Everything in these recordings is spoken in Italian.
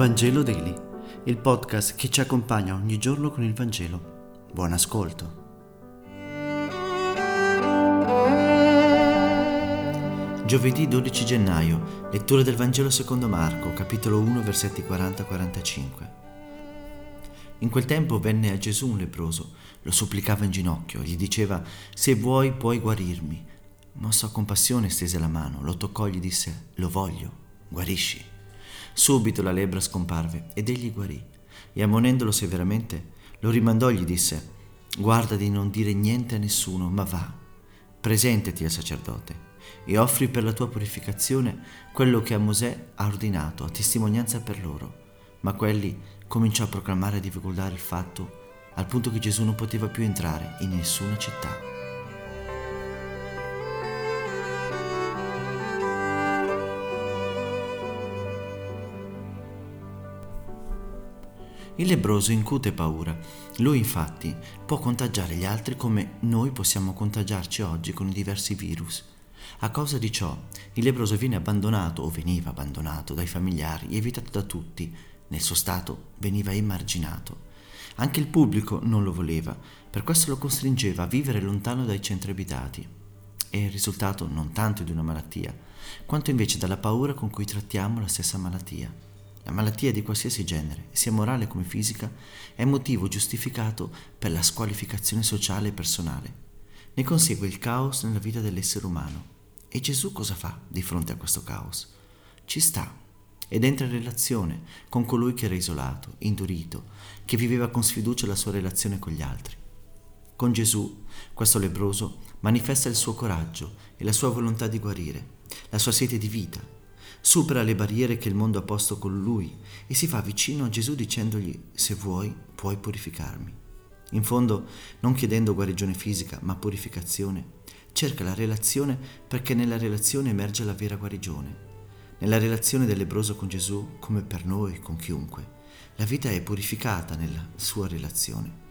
Vangelo Daily, il podcast che ci accompagna ogni giorno con il Vangelo. Buon ascolto. Giovedì 12 gennaio, lettura del Vangelo secondo Marco, capitolo 1, versetti 40-45. In quel tempo venne a Gesù un leproso, lo supplicava in ginocchio, gli diceva, se vuoi puoi guarirmi. Mosso a compassione stese la mano, lo toccò e gli disse, lo voglio, guarisci. Subito la lebbra scomparve ed egli guarì, e ammonendolo severamente, lo rimandò e gli disse, guarda di non dire niente a nessuno, ma va, presentati al sacerdote e offri per la tua purificazione quello che a Mosè ha ordinato a testimonianza per loro. Ma quelli cominciò a proclamare e divulgare il fatto al punto che Gesù non poteva più entrare in nessuna città. Il lebroso incute paura. Lui infatti può contagiare gli altri come noi possiamo contagiarci oggi con i diversi virus. A causa di ciò, il lebroso viene abbandonato o veniva abbandonato dai familiari, evitato da tutti, nel suo stato veniva emarginato. Anche il pubblico non lo voleva, per questo lo costringeva a vivere lontano dai centri abitati. È il risultato non tanto di una malattia, quanto invece dalla paura con cui trattiamo la stessa malattia. La malattia di qualsiasi genere, sia morale come fisica, è motivo giustificato per la squalificazione sociale e personale. Ne consegue il caos nella vita dell'essere umano e Gesù cosa fa di fronte a questo caos? Ci sta ed entra in relazione con colui che era isolato, indurito, che viveva con sfiducia la sua relazione con gli altri. Con Gesù, questo lebroso manifesta il suo coraggio e la sua volontà di guarire, la sua sete di vita, supera le barriere che il mondo ha posto con lui e si fa vicino a Gesù dicendogli se vuoi puoi purificarmi. In fondo, non chiedendo guarigione fisica, ma purificazione, cerca la relazione perché nella relazione emerge la vera guarigione. Nella relazione del lebroso con Gesù, come per noi, con chiunque, la vita è purificata nella sua relazione.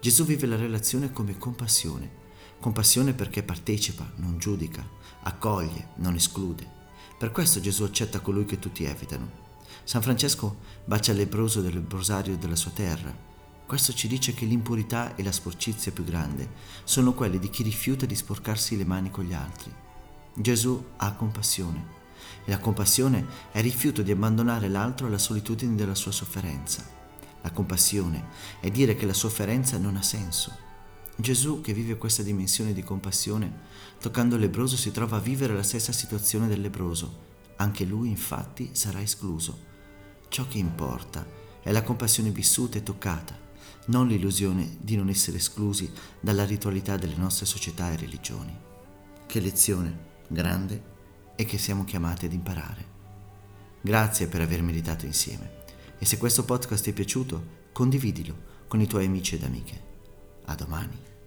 Gesù vive la relazione come compassione, compassione perché partecipa, non giudica, accoglie, non esclude. Per questo Gesù accetta colui che tutti evitano. San Francesco bacia il lebroso del lebrosario della sua terra, questo ci dice che l'impurità e la sporcizia più grande sono quelle di chi rifiuta di sporcarsi le mani con gli altri. Gesù ha compassione e la compassione è il rifiuto di abbandonare l'altro alla solitudine della sua sofferenza. La compassione è dire che la sofferenza non ha senso. Gesù, che vive questa dimensione di compassione, toccando il lebroso si trova a vivere la stessa situazione del lebroso. Anche lui, infatti, sarà escluso. Ciò che importa è la compassione vissuta e toccata non l'illusione di non essere esclusi dalla ritualità delle nostre società e religioni. Che lezione grande e che siamo chiamati ad imparare. Grazie per aver meditato insieme e se questo podcast ti è piaciuto, condividilo con i tuoi amici ed amiche. A domani.